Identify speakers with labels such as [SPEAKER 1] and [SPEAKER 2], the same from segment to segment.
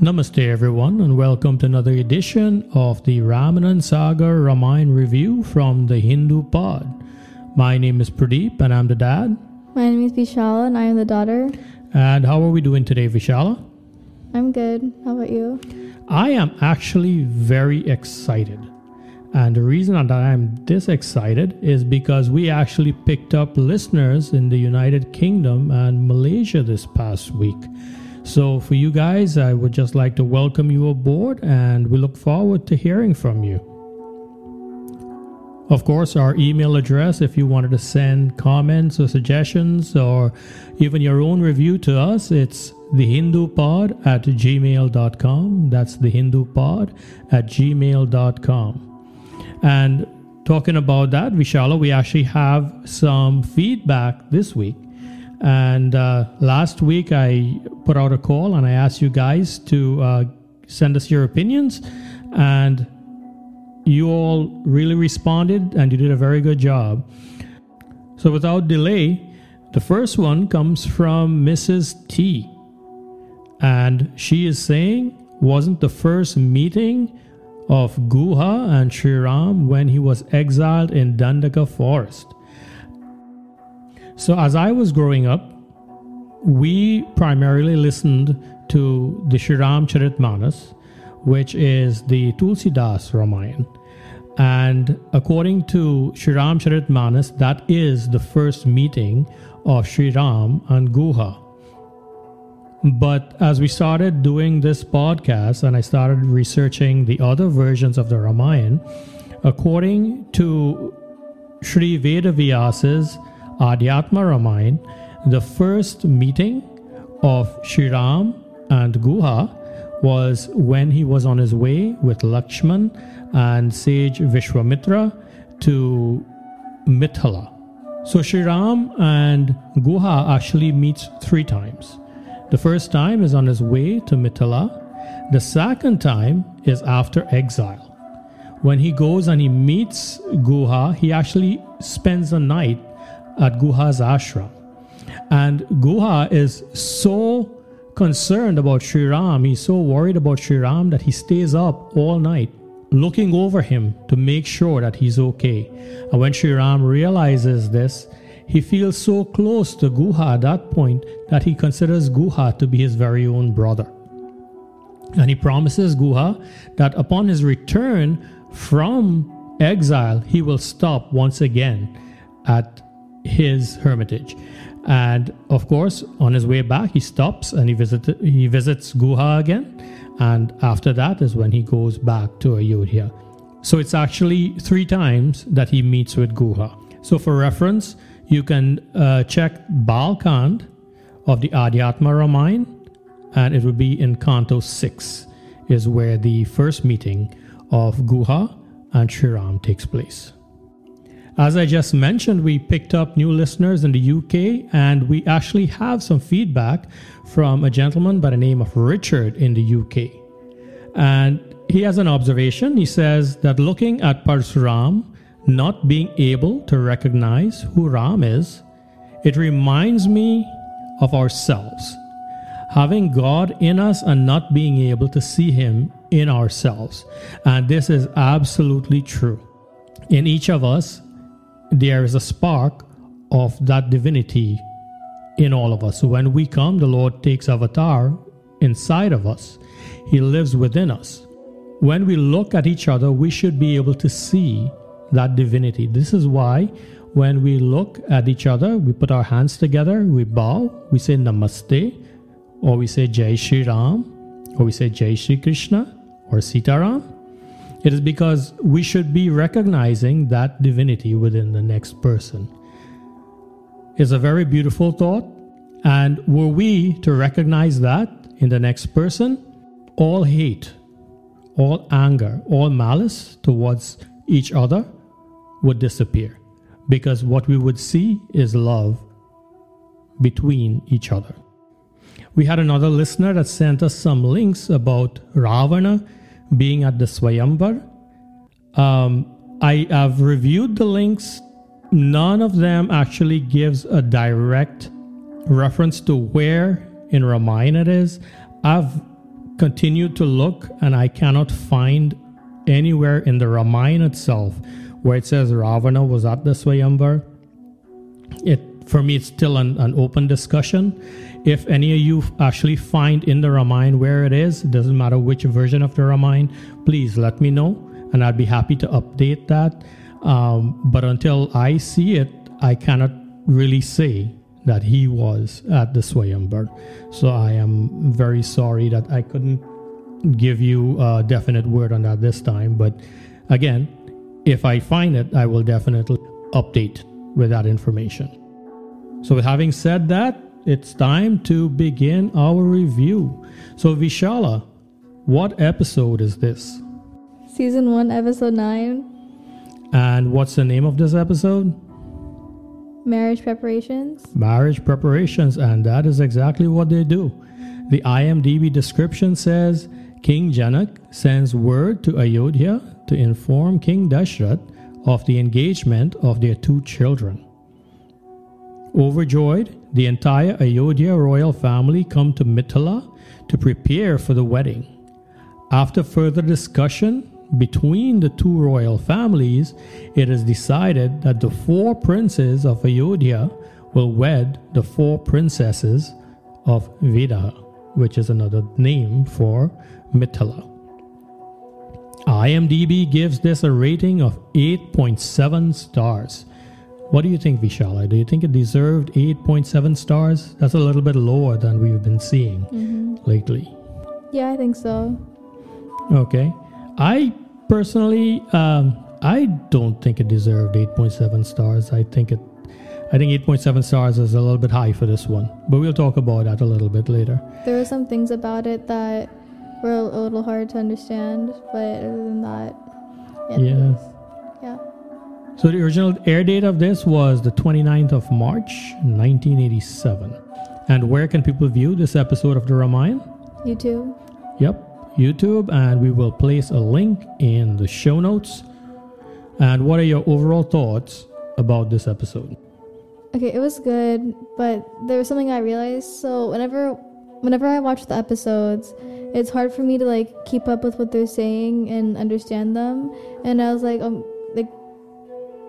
[SPEAKER 1] Namaste, everyone, and welcome to another edition of the Ramanand Sagar Ramayana Review from the Hindu Pod. My name is Pradeep, and I'm the dad.
[SPEAKER 2] My name is Vishala, and I am the daughter.
[SPEAKER 1] And how are we doing today, Vishala?
[SPEAKER 2] I'm good. How about you?
[SPEAKER 1] I am actually very excited. And the reason that I'm this excited is because we actually picked up listeners in the United Kingdom and Malaysia this past week. So, for you guys, I would just like to welcome you aboard and we look forward to hearing from you. Of course, our email address, if you wanted to send comments or suggestions or even your own review to us, it's thehindupod at gmail.com. That's thehindupod at gmail.com. And talking about that, Vishala, we actually have some feedback this week. And uh, last week, I put out a call and I asked you guys to uh, send us your opinions. And you all really responded and you did a very good job. So, without delay, the first one comes from Mrs. T. And she is saying, wasn't the first meeting of Guha and Sri Ram when he was exiled in Dandaka forest. So, as I was growing up, we primarily listened to the Sri Charitmanas, which is the Tulsidas Ramayana. And according to Sri Charitmanas, that is the first meeting of Sri Ram and Guha. But as we started doing this podcast and I started researching the other versions of the Ramayana, according to Sri Vedavyas's Adhyatma Ramayana, the first meeting of Sri Ram and Guha was when he was on his way with Lakshman and sage Vishwamitra to Mithila. So Sri Ram and Guha actually meets three times. The first time is on his way to Mithila. The second time is after exile. When he goes and he meets Guha, he actually spends a night at Guha's ashram. And Guha is so concerned about Sri Ram, he's so worried about Sri Ram that he stays up all night looking over him to make sure that he's okay. And when Sri Ram realizes this, he feels so close to Guha at that point that he considers Guha to be his very own brother. And he promises Guha that upon his return from exile, he will stop once again at his hermitage. And of course, on his way back, he stops and he, visit, he visits Guha again. And after that is when he goes back to Ayodhya. So it's actually three times that he meets with Guha. So for reference, you can uh, check Balkand of the Adhyatma Ramayana, and it would be in Canto 6, is where the first meeting of Guha and Sri Ram takes place. As I just mentioned, we picked up new listeners in the UK, and we actually have some feedback from a gentleman by the name of Richard in the UK. And he has an observation. He says that looking at Parsuram, not being able to recognize who Ram is, it reminds me of ourselves. Having God in us and not being able to see Him in ourselves. And this is absolutely true. In each of us, there is a spark of that divinity in all of us. When we come, the Lord takes avatar inside of us, He lives within us. When we look at each other, we should be able to see that divinity. This is why when we look at each other, we put our hands together, we bow, we say Namaste, or we say Jai Shri Ram, or we say Jai Shri Krishna, or Sita Ram. It is because we should be recognizing that divinity within the next person. It's a very beautiful thought. And were we to recognize that in the next person, all hate, all anger, all malice towards each other would disappear because what we would see is love between each other. We had another listener that sent us some links about Ravana being at the Swayamvar. Um, I have reviewed the links. None of them actually gives a direct reference to where in Ramayana it is. I've continued to look and I cannot find anywhere in the Ramayana itself where it says Ravana was at the Swayamvar. It for me it's still an, an open discussion. If any of you actually find in the Ramayana where it is, it doesn't matter which version of the Ramayana, please let me know and I'd be happy to update that. Um, but until I see it, I cannot really say that he was at the Swayamvar. So I am very sorry that I couldn't give you a definite word on that this time. But again, if I find it, I will definitely update with that information. So, having said that, it's time to begin our review. So, Vishala, what episode is this?
[SPEAKER 2] Season 1, Episode 9
[SPEAKER 1] And what's the name of this episode?
[SPEAKER 2] Marriage Preparations.
[SPEAKER 1] Marriage preparations, and that is exactly what they do. The IMDb description says King Janak sends word to Ayodhya to inform King Dashrath of the engagement of their two children. Overjoyed, the entire Ayodhya royal family come to Mithila to prepare for the wedding. After further discussion between the two royal families, it is decided that the four princes of Ayodhya will wed the four princesses of Videha, which is another name for Mithila. IMDb gives this a rating of 8.7 stars. What do you think, Vishala? Do you think it deserved 8.7 stars? That's a little bit lower than we've been seeing
[SPEAKER 2] hmm
[SPEAKER 1] lately.
[SPEAKER 2] Yeah, I think so.
[SPEAKER 1] Okay. I personally, um, I don't think it deserved 8.7 stars. I think it, I think 8.7 stars is a little bit high for this one. But we'll talk about that a little bit later.
[SPEAKER 2] There were some things about it that were a little hard to understand, but other than that,
[SPEAKER 1] Yeah.
[SPEAKER 2] yeah.
[SPEAKER 1] So the original air date of this was the 29th of March, 1987. And where can people view this episode of the Ramayana?
[SPEAKER 2] YouTube.
[SPEAKER 1] Yep, YouTube, and we will place a link in the show notes. And what are your overall thoughts about this episode?
[SPEAKER 2] Okay, it was good, but there was something I realized. So whenever whenever I watch the episodes, it's hard for me to like keep up with what they're saying and understand them. And I was like, um,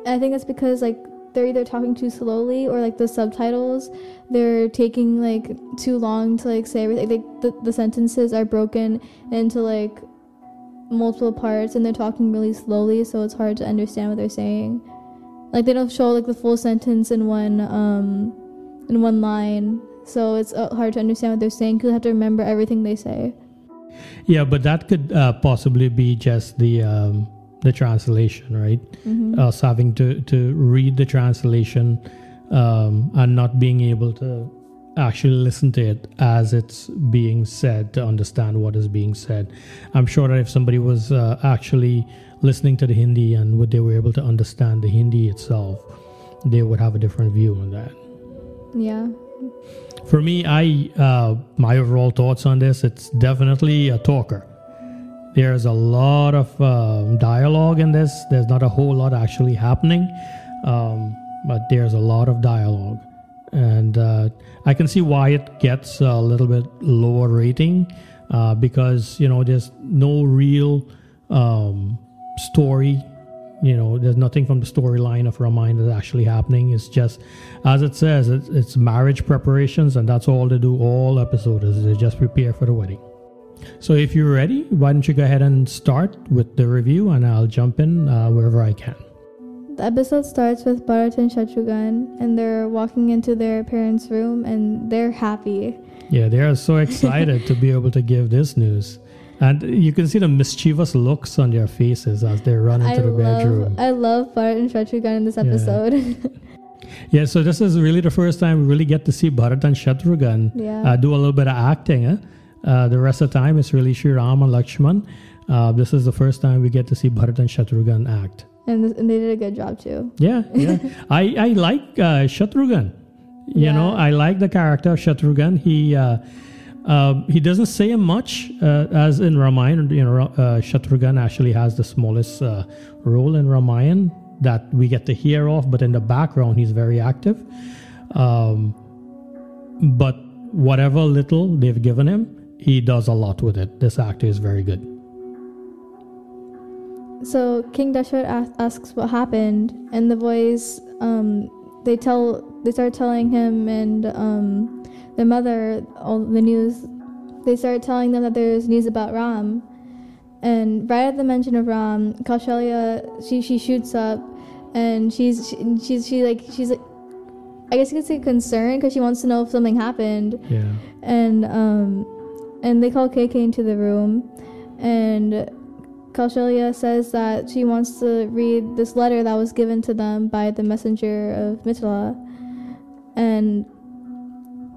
[SPEAKER 2] like, I think that's because like they're either talking too slowly or like the subtitles they're taking like too long to like say everything. Like the, the sentences are broken into like multiple parts and they're talking really slowly, so it's hard to understand what they're saying like they don't show like the full sentence in one um in one line so it's uh, hard to understand what they're saying because you have to remember everything they say
[SPEAKER 1] Yeah, but that could uh, possibly be just the um, the translation, right?
[SPEAKER 2] mm-hmm.
[SPEAKER 1] Us having to to read the translation um, and not being able to actually listen to it as it's being said to understand what is being said. I'm sure that if somebody was uh, actually listening to the Hindi and what they were able to understand the Hindi itself, they would have a different view on that.
[SPEAKER 2] yeah
[SPEAKER 1] For me, I uh, my overall thoughts on this, it's definitely a talker. There's a lot of um, dialogue in this. There's not a whole lot actually happening, um, but there's a lot of dialogue, and uh, I can see why it gets a little bit lower rating uh, because you know there's no real um, story. You know there's nothing from the storyline of Ramayana that's actually happening. It's just as it says it's, it's marriage preparations and that's all they do all episodes. Is they just prepare for the wedding so if you're ready why don't you go ahead and start with the review and i'll jump in uh, wherever i can
[SPEAKER 2] the episode starts with bharat and shatrughan and they're walking into their parents room and they're happy
[SPEAKER 1] yeah they are so excited to be able to give this news and you can see the mischievous looks on their faces as they run into
[SPEAKER 2] I
[SPEAKER 1] the bedroom
[SPEAKER 2] I love Bharat and Shatrughan in this
[SPEAKER 1] Yeah.
[SPEAKER 2] episode.
[SPEAKER 1] yeah so this is really the first time we really get to see bharat and shatrughan
[SPEAKER 2] yeah.
[SPEAKER 1] uh, do a little bit of acting. Eh? Uh, the rest of the time, it's really Sri Ram and Lakshman. Uh, this is the first time we get to see Bharat and Shatrughan act.
[SPEAKER 2] and, this, and they did a good job too.
[SPEAKER 1] Yeah, yeah. I, I like uh, Shatrughan. You know, I like the character of Shatrughan. He uh, uh, he doesn't say much uh, as in Ramayana. You know, uh, Shatrughan actually has the smallest uh, role in Ramayana that we get to hear of, but in the background, he's very active. Um, but whatever little they've given him, he does a lot with it. This actor is very good.
[SPEAKER 2] So King Dashrath asks what happened, and the boys um, they tell they start telling him and um, their mother all the news. They start telling them that there's news about Ram, and right at the mention of Ram, Kaushalya she she shoots up, and she's she, she's she like she's like I guess you could say concerned because she wants to know if something happened.
[SPEAKER 1] Yeah.
[SPEAKER 2] And um, and they call Kaikeyi into the room, and Kaushalya says that she wants to read this letter that was given to them by the messenger of Mithila. And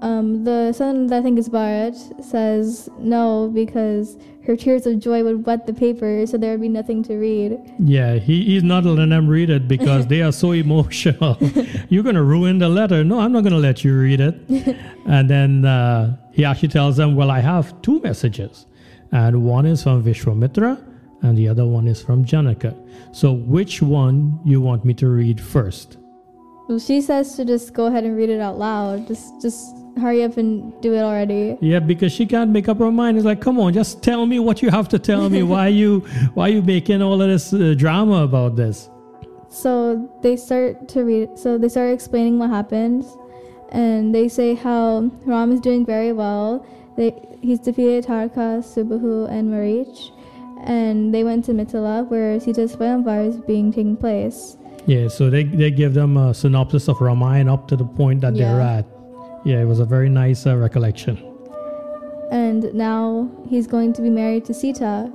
[SPEAKER 2] um, the son, that I think is Bharat, says no because her tears of joy would wet the paper, so there would be nothing to read.
[SPEAKER 1] Yeah, he, he's not letting them read it because they are so emotional. You're going to ruin the letter. No, I'm not going to let you read it. and then uh, he actually tells them, Well, I have two messages, and one is from Vishwamitra and the other one is from Janaka. So, which one you want me to read first?
[SPEAKER 2] Well, she says to just go ahead and read it out loud. Just, just hurry up and do it already.
[SPEAKER 1] Yeah, because she can't make up her mind. It's like, come on, just tell me what you have to tell me. why you, why you making all of this uh, drama about this?
[SPEAKER 2] So they start to read. So they start explaining what happened, and they say how Ram is doing very well. They, he's defeated Tarka, Subahu, and Marich and they went to Mithila where Sita's Swayamvar is being taking place.
[SPEAKER 1] Yeah, so they, they give them a synopsis of Ramayana up to the point that yeah. they're at. Yeah, it was a very nice uh, recollection.
[SPEAKER 2] And now he's going to be married to Sita.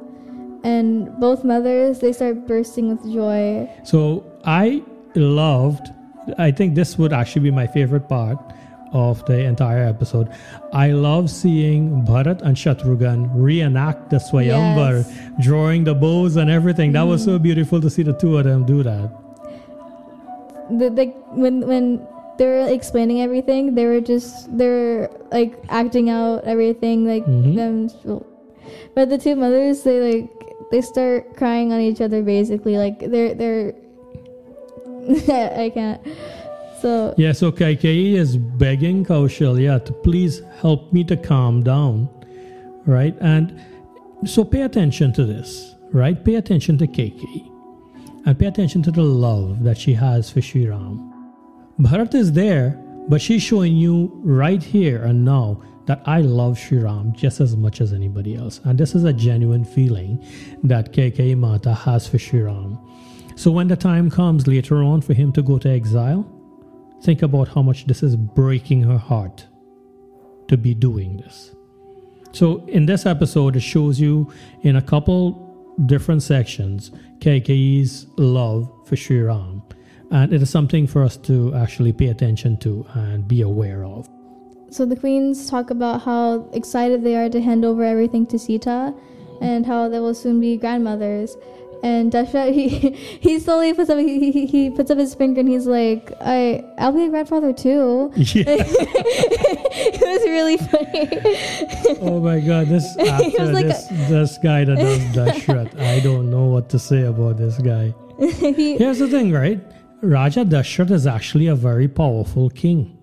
[SPEAKER 2] And both mothers, they start bursting with joy.
[SPEAKER 1] So I loved, I think this would actually be my favorite part of the entire episode. I love seeing Bharat and Shatrughan reenact the Swayamvar, yes. drawing the bows and everything. That mm. was so mm-hmm. beautiful to see the two of them do that.
[SPEAKER 2] The, the when when they were explaining everything, they were just they're like acting out everything like mm-hmm. them. But the two mothers, they like they start crying on each other basically. Like they're they're I can't. So
[SPEAKER 1] yes, so Kaikeyi is begging Kaushalya to please help me to calm down, right? And so pay attention to this, right? Pay attention to Kaikeyi, and pay attention to the love that she has for Sri Ram. Bharat is there, but she's showing you right here and now that I love Sri Ram just as much as anybody else. And this is a genuine feeling that Kaikeyi Mata has for Sri Ram. So when the time comes later on for him to go to exile, Think about how much this is breaking her heart to be doing this. So, in this episode, it shows you in a couple different sections Kaikeyi's love for Sri Ram. And it is something for us to actually pay attention to and be aware of.
[SPEAKER 2] So, the queens talk about how excited they are to hand over everything to Sita and how they will soon be grandmothers. And Dashrath, he he slowly puts up he, he, he puts up his finger and he's like, I I'll be a grandfather too. Yeah. it was really funny.
[SPEAKER 1] oh my god, this actor, like this, a, this guy that does Dashrath, I don't know what to say about this guy. he, Here's the thing, right? Raja Dashrath is actually a very powerful king.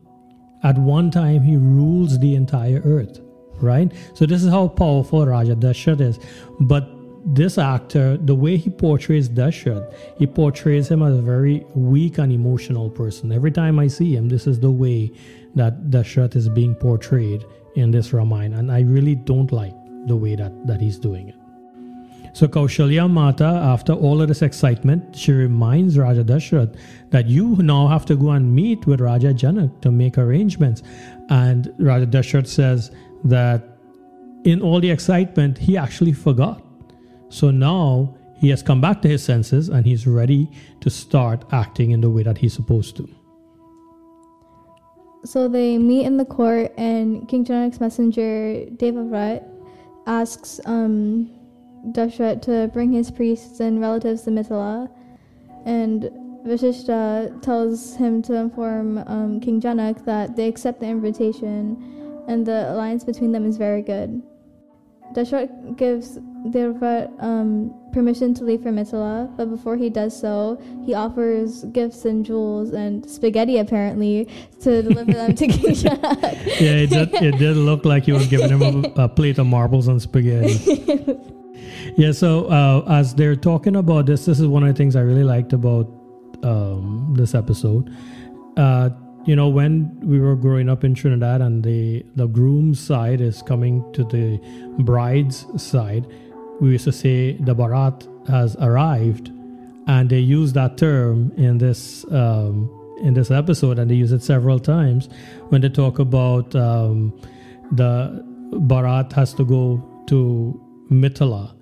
[SPEAKER 1] At one time, he rules the entire earth, right? So this is how powerful Raja Dashrath is. But this actor, the way he portrays Dashrath, he portrays him as a very weak and emotional person. Every time I see him, this is the way that Dashrath is being portrayed in this Ramayana, and I really don't like the way that, that he's doing it. So Kaushalya Mata, after all of this excitement, she reminds Raja Dashrath that you now have to go and meet with Raja Janak to make arrangements. And Raja Dashrath says that in all the excitement, he actually forgot so now he has come back to his senses and he's ready to start acting in the way that he's supposed to.
[SPEAKER 2] So they meet in the court, and King Janak's messenger, Devavrat, asks um, Dashrath to bring his priests and relatives to Mithila. And Vashishta tells him to inform um, King Janak that they accept the invitation and the alliance between them is very good. Dashrath gives Devrat um, permission to leave for Mithila, but before he does so, he offers gifts and jewels and spaghetti apparently to deliver them to King.
[SPEAKER 1] Yeah, it did, it did look like you were giving him a, a plate of marbles and spaghetti. yeah, so uh, as they're talking about this, this is one of the things I really liked about um, this episode. Uh, you know, when we were growing up in Trinidad and the, the groom's side is coming to the bride's side, we used to say the barat has arrived. And they use that term in this um, in this episode, and they use it several times when they talk about um, the barat has to go to Mithila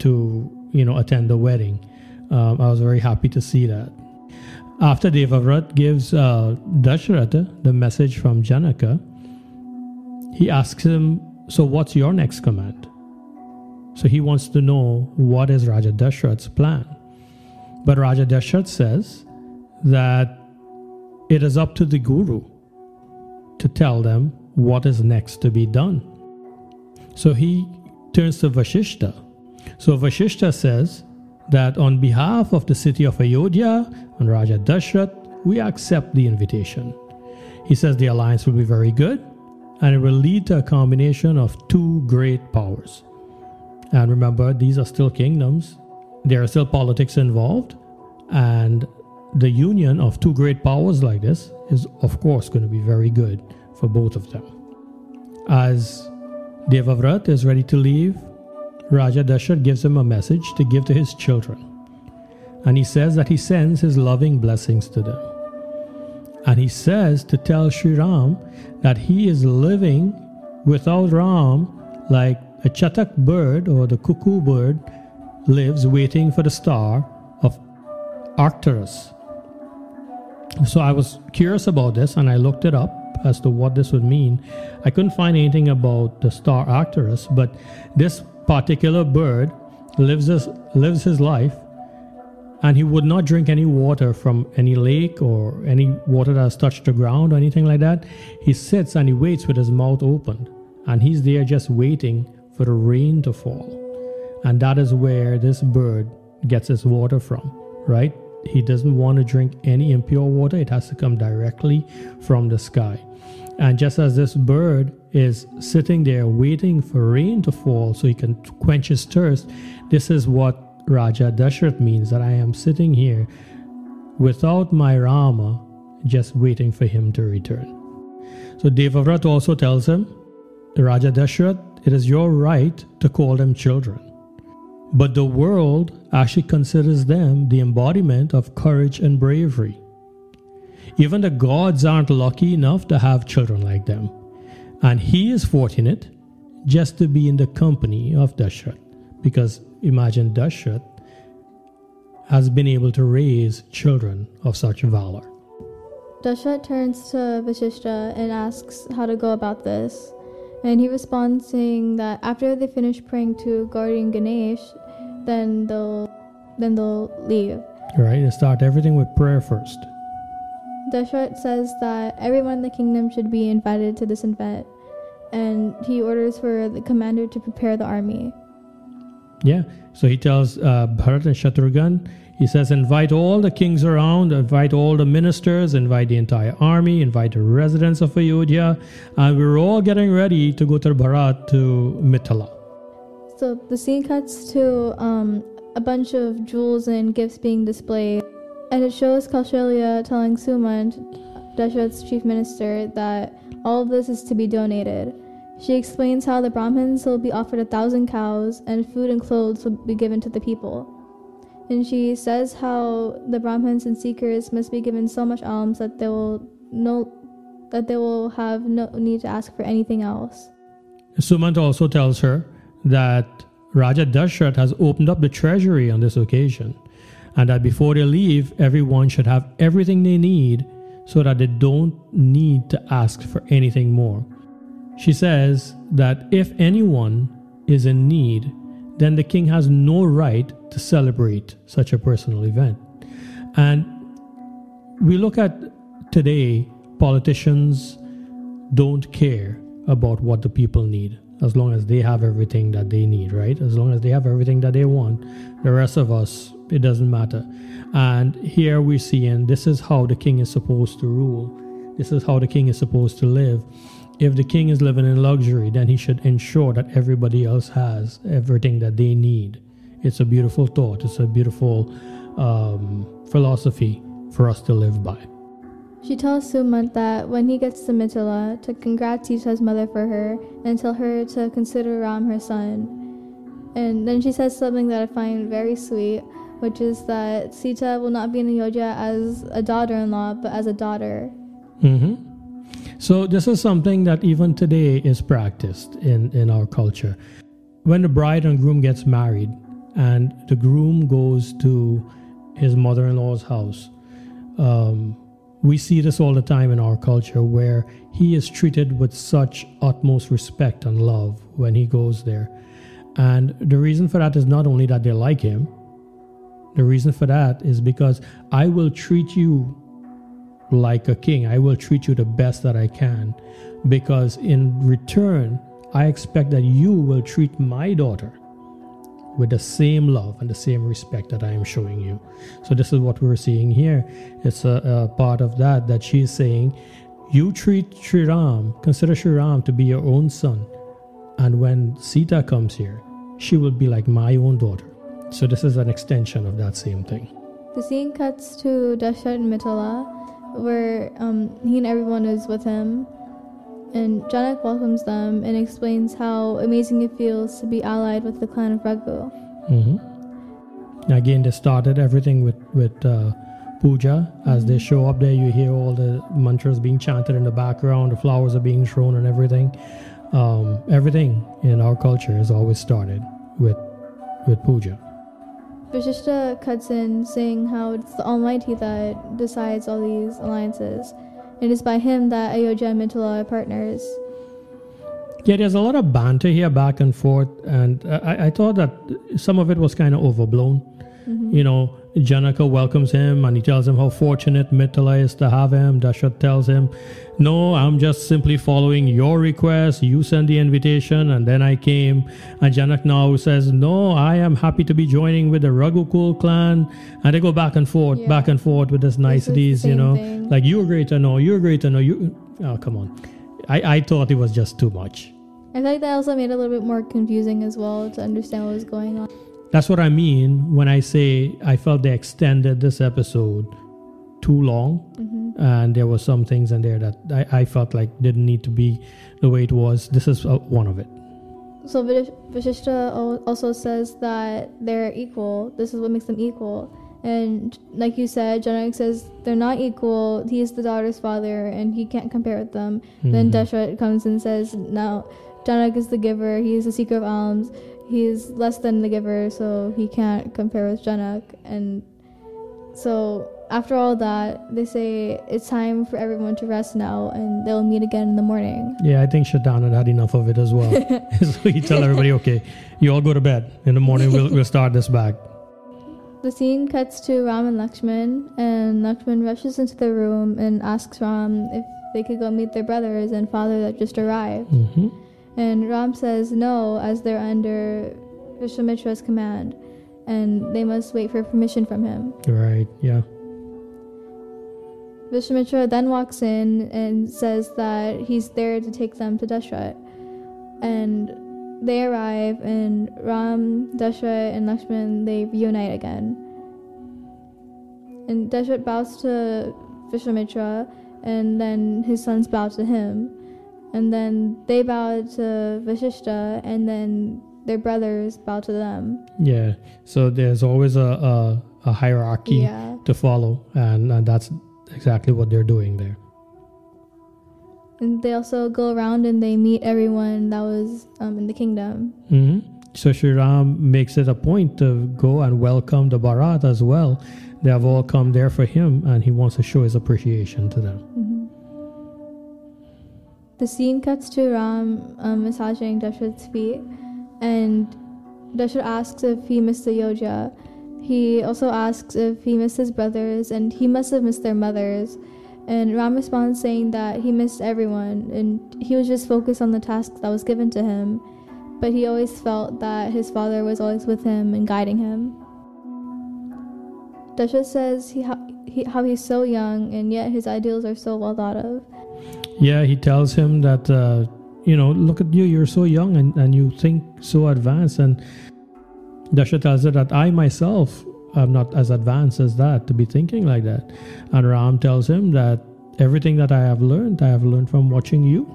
[SPEAKER 1] to you know attend the wedding. Um, I was very happy to see that. After Devavrat gives uh, the message from Janaka, he asks him, So what's your next command? So he wants to know what is Raja Dashrath's plan. But Raja Dashrath says that it is up to the Guru to tell them what is next to be done. So he turns to Vashishta. So Vashishta says that on behalf of the city of Ayodhya and Raja Dashrath, we accept the invitation. He says the alliance will be very good and it will lead to a combination of two great powers. And remember, these are still kingdoms, there are still politics involved, and the union of two great powers like this is, of course, going to be very good for both of them. As Devavrat is ready to leave, Raja Dashrath gives him a message to give to his children. And he says that he sends his loving blessings to them. And he says to tell Sri Ram that he is living without Ram like a chatak bird or the cuckoo bird lives waiting for the star of Arcturus. So I was curious about this and I looked it up as to what this would mean. I couldn't find anything about the star Arcturus, but this particular bird lives his, lives his life and he would not drink any water from any lake or any water that has touched the ground or anything like that. He sits and he waits with his mouth open and he's there just waiting for the rain to fall. And that is where this bird gets its water from, right? He doesn't want to drink any impure water, it has to come directly from the sky. And just as this bird is sitting there waiting for rain to fall so he can quench his thirst, this is what Raja Dashrath means that I am sitting here without my Rama, just waiting for him to return. So Devavrat also tells him, Raja Dashrath, it is your right to call them children. But the world actually considers them the embodiment of courage and bravery. Even the gods aren't lucky enough to have children like them. And he is fortunate just to be in the company of Dashrath. Because imagine Dashrath has been able to raise children of such valor.
[SPEAKER 2] Dashrath turns to Vashishta and asks how to go about this. And he responds saying that after they finish praying to guardian Ganesh, then they'll then they'll leave.
[SPEAKER 1] Right? They start everything with prayer first.
[SPEAKER 2] Dashrath says that everyone in the kingdom should be invited to this event, and he orders for the commander to prepare the army.
[SPEAKER 1] Yeah. So he tells uh, Bharat and Shatrughan, he says, invite all the kings around, invite all the ministers, invite the entire army, invite the residents of Ayodhya, and we're all getting ready to go to Bharat to Mithila.
[SPEAKER 2] So the scene cuts to um, a bunch of jewels and gifts being displayed, and it shows Kaushalya telling Sumant, Dashrath's chief minister, that all of this is to be donated. She explains how the Brahmins will be offered a thousand cows, and food and clothes will be given to the people. And she says how the Brahmins and seekers must be given so much alms that they will no that they will have no need to ask for anything else.
[SPEAKER 1] Sumant also tells her that Raja Dashrath has opened up the treasury on this occasion, and that before they leave, everyone should have everything they need so that they don't need to ask for anything more. She says that if anyone is in need, then the king has no right to celebrate such a personal event. And we look at today, politicians don't care about what the people need. as long as they have everything that they need, right? As long as they have everything that they want, the rest of us, it doesn't matter. And here we see, and this is how the king is supposed to rule. This is how the king is supposed to live. If the king is living in luxury, then he should ensure that everybody else has everything that they need. It's a beautiful thought. It's a beautiful um, philosophy for us to live by.
[SPEAKER 2] She tells Sumant that when he gets to Mithila, to congratulate his mother for her and tell her to consider Ram her son. And then she says something that I find very sweet, which is that Sita will not be in Ayodhya as a daughter in law, but as a daughter.
[SPEAKER 1] Mm-hmm. So, this is something that even today is practiced in, in our culture. When the bride and groom gets married, and the groom goes to his mother in law's house, um, we see this all the time in our culture where he is treated with such utmost respect and love when he goes there. And the reason for that is not only that they like him, the reason for that is because I will treat you like a king. I will treat you the best that I can because in return, I expect that you will treat my daughter with the same love and the same respect that I am showing you. So this is what we're seeing here. It's a, a part of that that she's saying, you treat Shriram, consider Shriram to be your own son. And when Sita comes here, she will be like my own daughter. So this is an extension of that same thing.
[SPEAKER 2] The scene cuts to Dashrath and Mithila, where um, he and everyone is with him. And Janak welcomes them and explains how amazing it feels to be allied with the clan of Raghu.
[SPEAKER 1] Mm-hmm. Again, they started everything with with uh, puja. As they show up there, you hear all the mantras being chanted in the background. The flowers are being thrown and everything. Um, everything in our culture is always started with with puja.
[SPEAKER 2] Vashishta cuts in saying how it's the Almighty that decides all these alliances it is by him that Ayodhya and Mithila are partners.
[SPEAKER 1] Yeah, there's a lot of banter here back and forth, and I, I thought that some of it was kind of overblown. Mm-hmm. You know, Janaka welcomes him and he tells him how fortunate Mithila is to have him. Dashrath tells him, No, I'm just simply following your request. You sent the invitation and then I came. And Janak now says, No, I am happy to be joining with the Raghukul clan. And they go back and forth, yeah. back and forth with this niceties, you know. Thing. Like, you're greater, know, you're greater, to know. You, oh, come on. I, I thought it was just too much.
[SPEAKER 2] I think that also made it a little bit more confusing as well to understand what was going on.
[SPEAKER 1] That's what I mean when I say I felt they extended this episode too long, mm-hmm. and there were some things in there that I, I, felt like didn't need to be the way it was. This is uh, one of it.
[SPEAKER 2] So Vashishta also says that they're equal. This is what makes them equal. And like you said, Janak says they're not equal. He is the daughter's father, and he can't compare with them. Mm-hmm. Then Dashrath comes and says, "No, Janak is the giver. He is the seeker of alms he's less than the giver, so he can't compare with Janak. And so after all that, they say it's time for everyone to rest now, and they'll meet again in the morning.
[SPEAKER 1] Yeah, I think Shaitan had had enough of it as well. so he tell everybody, okay, you all go to bed. In the morning, we'll, we'll start this back.
[SPEAKER 2] The scene cuts to Ram and Lakshman, and Lakshman rushes into the room and asks Ram if they could go meet their brothers and father that just arrived. Mm-hmm. And Ram says no, as they're under Vishwamitra's command, and they must wait for permission from him.
[SPEAKER 1] Right, yeah.
[SPEAKER 2] Vishwamitra then walks in and says that he's there to take them to Dashrath. And they arrive, and Ram, Dashrath, and Lakshman they reunite again. And Dashrath bows to Vishwamitra, and then his sons bow to him and then they bow to Vashishta, and then their brothers bow to them.
[SPEAKER 1] Yeah, so there's always a a, a hierarchy yeah. to follow, and, and that's exactly what they're doing there.
[SPEAKER 2] And they also go around and they meet everyone that was um, in the kingdom.
[SPEAKER 1] Mm-hmm. So Sri Ram makes it a point to go and welcome the Bharat as well. They have all come there for him, and he wants to show his appreciation to them. Mm-hmm.
[SPEAKER 2] The scene cuts to Ram um, massaging Dashrath's feet, and Dashrath asks if he missed Ayodhya. He also asks if he missed his brothers, and he must have missed their mothers. And Ram responds saying that he missed everyone and he was just focused on the task that was given to him, but he always felt that his father was always with him and guiding him. Dasha says he, he, how he's so young and yet his ideals are so well thought of.
[SPEAKER 1] Yeah, he tells him that, uh, you know, look at you, you're so young and, and you think so advanced. And Dasha tells her that I myself am not as advanced as that to be thinking like that. And Ram tells him that everything that I have learned, I have learned from watching you.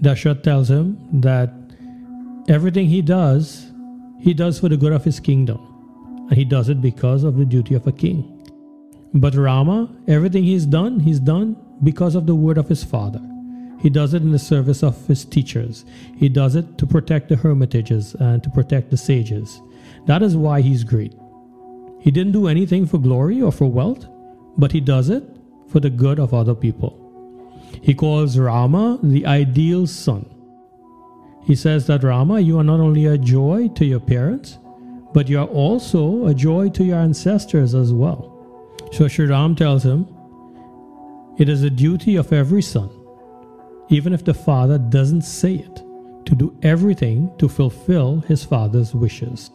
[SPEAKER 1] Dashath tells him that everything he does, he does for the good of his kingdom. And he does it because of the duty of a king. But Rama, everything he's done, he's done because of the word of his father. He does it in the service of his teachers. He does it to protect the hermitages and to protect the sages. That is why he's great. He didn't do anything for glory or for wealth, but he does it for the good of other people. He calls Rama the ideal son. He says that Rama, you are not only a joy to your parents, but you are also a joy to your ancestors as well. So Sri Ram tells him, It is a duty of every son, even if the father doesn't say it, to do everything to fulfill his father's wishes.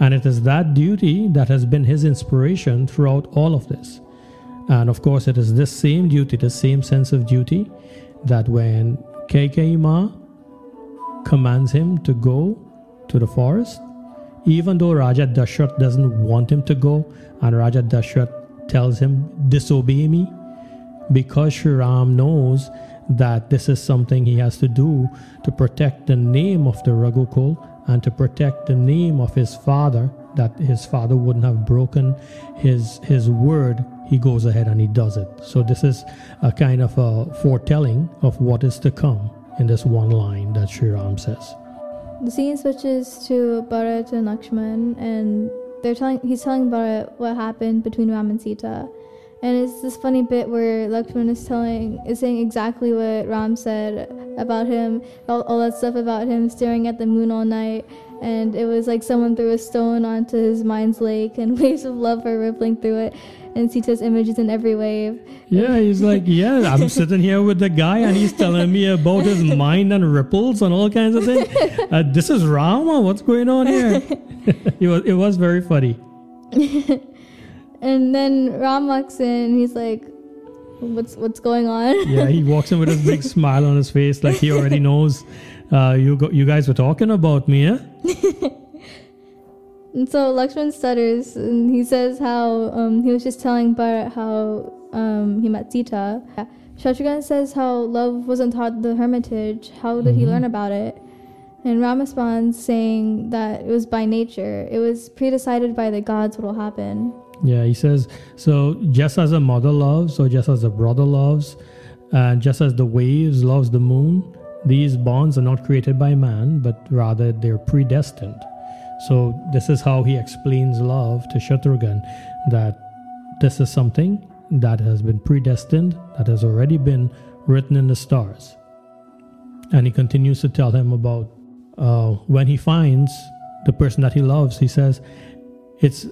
[SPEAKER 1] And it is that duty that has been his inspiration throughout all of this. And of course, it is this same duty, the same sense of duty, that when Kaikeyi Ma commands him to go to the forest, even though Raja Dashrath doesn't want him to go, and Raja Dashrath tells him, Disobey me, because Sri Ram knows that this is something he has to do to protect the name of the Raghukul and to protect the name of his father, that his father wouldn't have broken his his word, he goes ahead and he does it. So this is a kind of a foretelling of what is to come in this one line that Sri Ram says.
[SPEAKER 2] The scene switches to Bharat and Lakshman, and they're telling he's telling Bharat what happened between Ram and Sita. And it's this funny bit where Lakshman is telling is saying exactly what Ram said about him, all, all that stuff about him staring at the moon all night. And it was like someone threw a stone onto his mind's lake, and waves of love are rippling through it. And Sita's image is in every wave.
[SPEAKER 1] Yeah, he's like, yeah, I'm sitting here with the guy, and he's telling me about his mind and ripples and all kinds of things. Uh, this is Rama. What's going on here? it was it was very funny.
[SPEAKER 2] And then Ram walks in and he's like, What's what's going on?
[SPEAKER 1] yeah, he walks in with a big smile on his face, like he already knows uh, you go, you guys were talking about me, yeah?
[SPEAKER 2] and so Lakshman stutters and he says how um, he was just telling Bharat how um, he met Sita. Shatrughan says how love wasn't taught the hermitage. How did mm-hmm. he learn about it? And Ram responds saying that it was by nature. It was predecided by the gods what will happen.
[SPEAKER 1] Yeah, he says, so just as a mother loves, or just as a brother loves, and just as the waves loves the moon, these bonds are not created by man, but rather they're predestined. So this is how he explains love to Shatrughan, that this is something that has been predestined, that has already been written in the stars. And he continues to tell him about uh, when he finds the person that he loves, he says, it's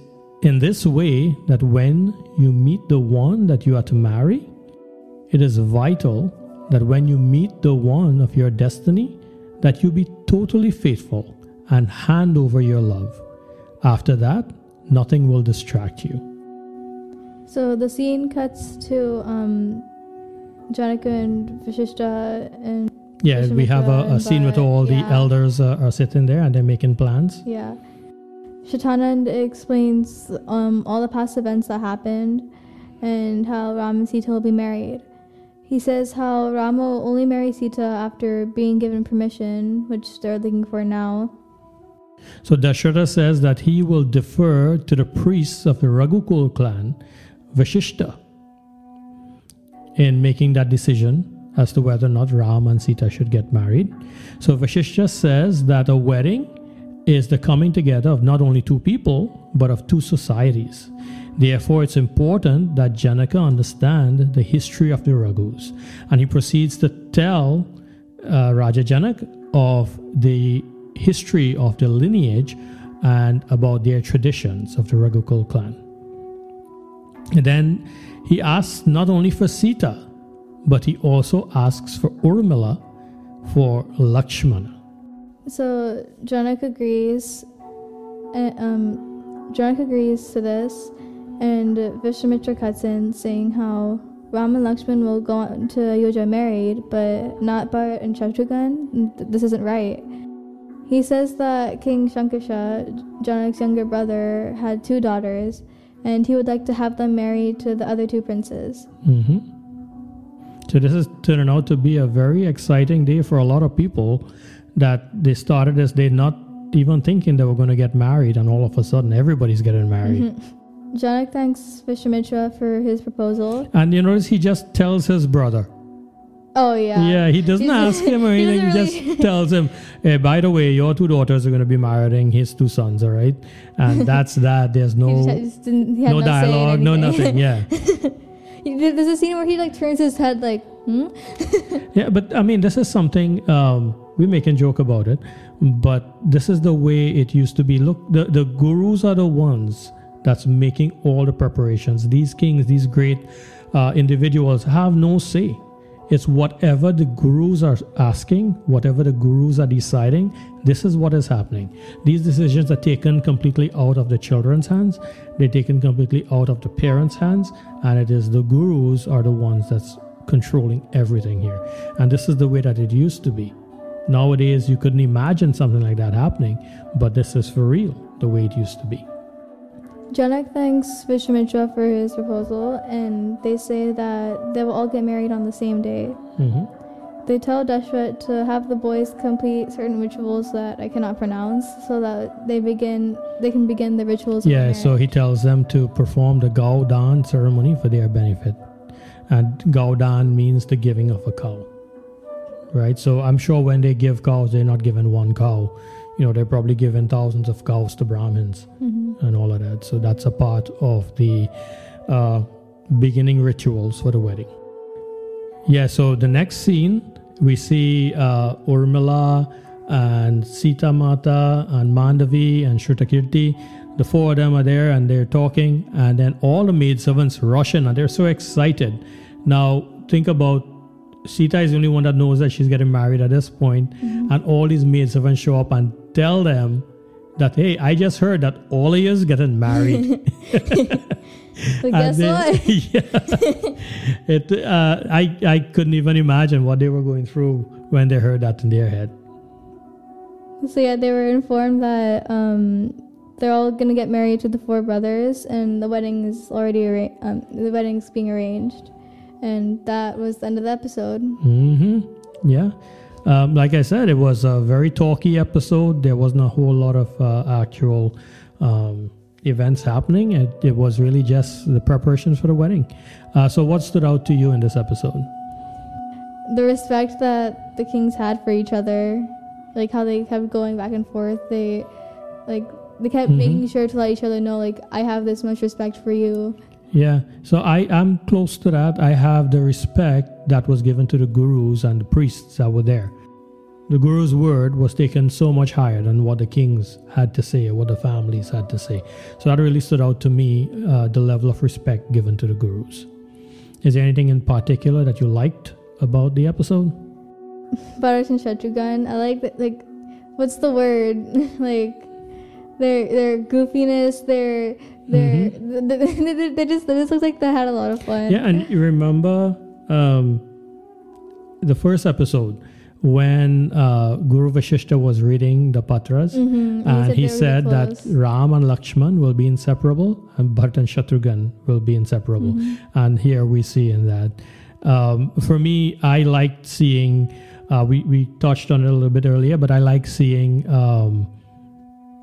[SPEAKER 1] in this way that when you meet the one that you are to marry, it is vital that when you meet the one of your destiny, that you be totally faithful and hand over your love. After that, nothing will distract you.
[SPEAKER 2] So the scene cuts to um, Janaka and Vashishta and
[SPEAKER 1] yeah, we have a, a scene with all yeah. the elders uh, are sitting there and they're making plans.
[SPEAKER 2] Yeah. Shatana explains um, all the past events that happened and how Ram and Sita will be married. He says how Ram will only marry Sita after being given permission, which they're looking for now.
[SPEAKER 1] So Dasharatha says that he will defer to the priests of the Raghukul clan, Vashishta, in making that decision as to whether or not Ram and Sita should get married. So Vashishta says that a wedding is the coming together of not only two people, but of two societies. Therefore, it's important that Janaka understand the history of the Raghus. And he proceeds to tell uh, Raja Janak of the history of the lineage and about their traditions of the Raghukul clan. And then he asks not only for Sita, but he also asks for Urmila for Lakshmana.
[SPEAKER 2] So Janak agrees. And, um, Janak agrees to this, and Vishwamitra cuts in, saying how Ram and Lakshman will go on to Ayodhya married, but not Bharat and Shatrughan. This isn't right. He says that King Shankasha, Janak's younger brother, had two daughters, and he would like to have them married to the other two princes.
[SPEAKER 1] hmm So this is turning out to be a very exciting day for a lot of people. That they started this day not even thinking they were going to get married, and all of a sudden everybody's getting married.
[SPEAKER 2] Mm-hmm. Janak thanks Vishwamitra for his proposal.
[SPEAKER 1] And you notice he just tells his brother.
[SPEAKER 2] Oh yeah.
[SPEAKER 1] Yeah, he doesn't ask him or anything. He,
[SPEAKER 2] really-
[SPEAKER 1] just tells him, hey, by the way, your two daughters are going to be marrying his two sons, all right? And that's that. There's no
[SPEAKER 2] just, had- just didn't, he had
[SPEAKER 1] no dialogue, no nothing. Yeah.
[SPEAKER 2] There's a scene where he like turns his head like, hmm?
[SPEAKER 1] Yeah, but I mean, this is something um, we make a joke about it, but this is the way it used to be. Look, the, the gurus are the ones that's making all the preparations. These kings, these great uh, individuals have no say. It's whatever the gurus are asking, whatever the gurus are deciding, this is what is happening. These decisions are taken completely out of the children's hands, they're taken completely out of the parents' hands, and it is the gurus are the ones that's controlling everything here. And this is the way that it used to be. Nowadays, you couldn't imagine something like that happening, but this is for real, the way it used to be.
[SPEAKER 2] Janak thanks Vishwamitra for his proposal, and they say that they will all get married on the same day.
[SPEAKER 1] hmm
[SPEAKER 2] They tell Dashrath to have the boys complete certain rituals that I cannot pronounce, so that they begin, they can begin the rituals.
[SPEAKER 1] Yeah, so he tells them to perform the Gaudan ceremony for their benefit. And Gaudan means the giving of a cow. Right? So I'm sure when they give cows, they're not given one cow. You know, they're probably given thousands of cows to Brahmins
[SPEAKER 2] Mhm.
[SPEAKER 1] and all of that. So that's a part of the uh, beginning rituals for the wedding. Yeah, so the next scene, we see uh, Urmila and Sita Mata and Mandavi and Shrutakirti. The four of them are there and they're talking, and then all the maidservants rush in and they're so excited. Now, think about Sita is the only one that knows that she's getting married at this point, and all these maidservants show up and tell them that, hey, I just heard that all of you is getting married.
[SPEAKER 2] But guess
[SPEAKER 1] then-
[SPEAKER 2] what?
[SPEAKER 1] yeah. it, uh, I, I couldn't even imagine what they were going through when they heard that in their head.
[SPEAKER 2] So yeah, they were informed that um, they're all gonna get married to the four brothers, and the wedding is already arra- um, the wedding's being arranged, and that was the end of the episode.
[SPEAKER 1] hmm Yeah. Um, like I said, it was a very talky episode. There wasn't a whole lot of uh, actual um, events happening. It, it was really just the preparations for the wedding. Uh, so, what stood out to you in this episode?
[SPEAKER 2] The respect that the kings had for each other, like how they kept going back and forth. They, like, they kept
[SPEAKER 1] Mhm.
[SPEAKER 2] making sure to let each other know, like, I have this much respect for you.
[SPEAKER 1] Yeah, so I am close to that. I have the respect that was given to the gurus and the priests that were there. The guru's word was taken so much higher than what the kings had to say or what the families had to say. So that really stood out to me uh, the level of respect given to the gurus. Is there anything in particular that you liked about the episode?
[SPEAKER 2] Bharat and Shatrughan, I like that. Like, what's the word? like, their their goofiness, their their they, they just they just looks like they had a lot of fun.
[SPEAKER 1] Mm-hmm. Yeah, and you remember um, the first episode when uh, Guru Vashishta was reading the Patras?
[SPEAKER 2] Mhm,
[SPEAKER 1] and he
[SPEAKER 2] they were
[SPEAKER 1] said that. Ram and Lakshman will be inseparable, and Bharat and Shatrughan will be inseparable.
[SPEAKER 2] Mhm.
[SPEAKER 1] And here we see in that. Um, for me, I liked seeing. Uh, we we touched on it a little bit earlier, but I like seeing um,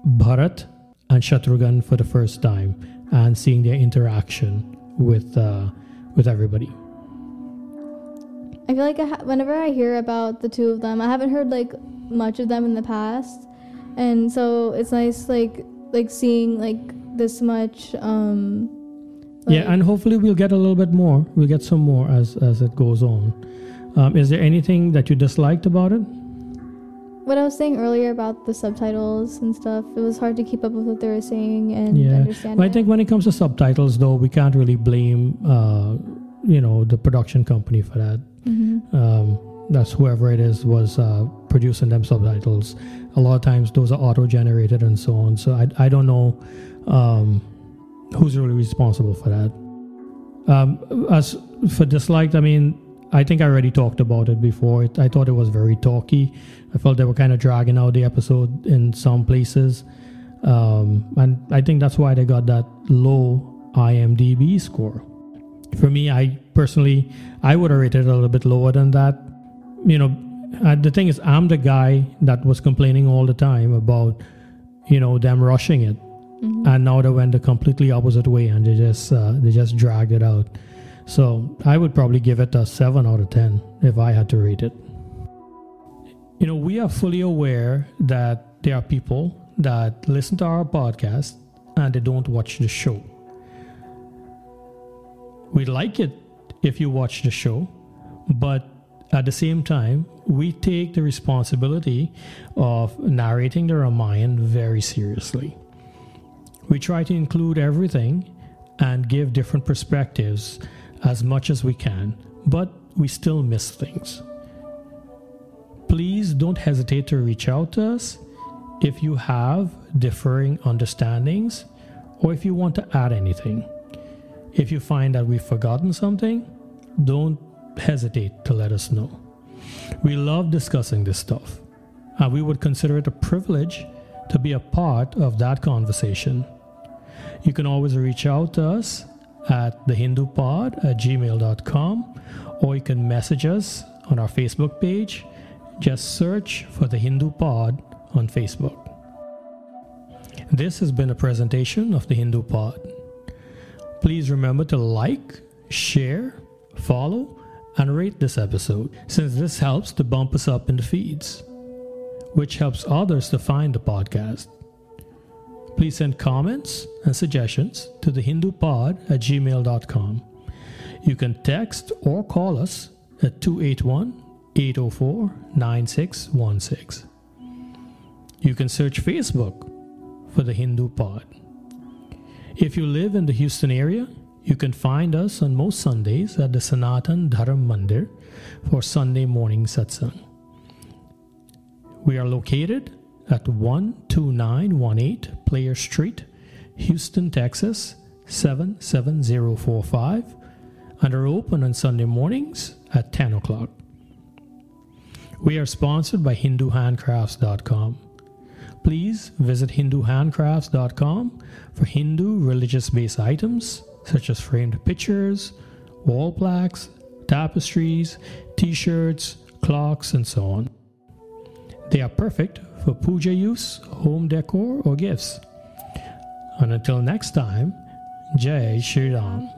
[SPEAKER 1] Bharat and Shatrughan for the first time and seeing their interaction with uh, with everybody.
[SPEAKER 2] I feel like I ha- whenever I hear about the two of them, I haven't heard like much of them in the past, and so it's nice like like seeing like this much. um
[SPEAKER 1] yeah, and hopefully we'll get a little bit more. We'll get some more as as it goes on. Um, is there anything that you disliked about it?
[SPEAKER 2] What I was saying earlier about the subtitles and stuff, it was hard to keep up with what they were saying and
[SPEAKER 1] Yeah.
[SPEAKER 2] understand.
[SPEAKER 1] But I think when it comes to subtitles, though, we can't really blame, uh, you know, the production company for that.
[SPEAKER 2] Mhm.
[SPEAKER 1] Um, that's whoever it is was uh, producing them subtitles. A lot of times those are auto-generated and so on. So I, I don't know um, who's really responsible for that. Um, as for disliked, I mean, I think I already talked about it before. It, I thought it was very talky. I felt they were kind of dragging out the episode in some places. Um, and I think that's why they got that low IMDb score. For me, I personally, I would have rated it a little bit lower than that. You know, uh, the thing is, I'm the guy that was complaining all the time about, you know, them rushing it,
[SPEAKER 2] Mhm.
[SPEAKER 1] and now they went the completely opposite way, and they just uh, they just dragged it out. So I would probably give it a seven out of ten if I had to rate it. You know, we are fully aware that there are people that listen to our podcast and they don't watch the show. We like it if you watch the show, but at the same time, we take the responsibility of narrating the Ramayana very seriously. We try to include everything and give different perspectives as much as we can, but we still miss things. Please don't hesitate to reach out to us if you have differing understandings or if you want to add anything. If you find that we've forgotten something, don't hesitate to let us know. We love discussing this stuff, and we would consider it a privilege to be a part of that conversation. You can always reach out to us at thehindupod at gmail.com or you can message us on our Facebook page. Just search for the Hindu Pod on Facebook. This has been a presentation of the Hindu Pod. Please remember to like, share, follow, and rate this episode, since this helps to bump us up in the feeds, which helps others to find the podcast. Please send comments and suggestions to the hindupod at gmail.com. You can text or call us at 281 804 9616. You can search Facebook for the Hindu Pod. If you live in the Houston area, you can find us on most Sundays at the Sanatan Dharam Mandir for Sunday morning satsang. We are located at 12918 Player Street, Houston, Texas 77045, and are open on Sunday mornings at 10 o'clock. We are sponsored by HinduHandcrafts.com. Please visit HinduHandcrafts.com for Hindu religious based items such as framed pictures, wall plaques, tapestries, t shirts, clocks, and so on. They are perfect for puja use, home decor, or gifts. And until next time, Jai Shri Ram.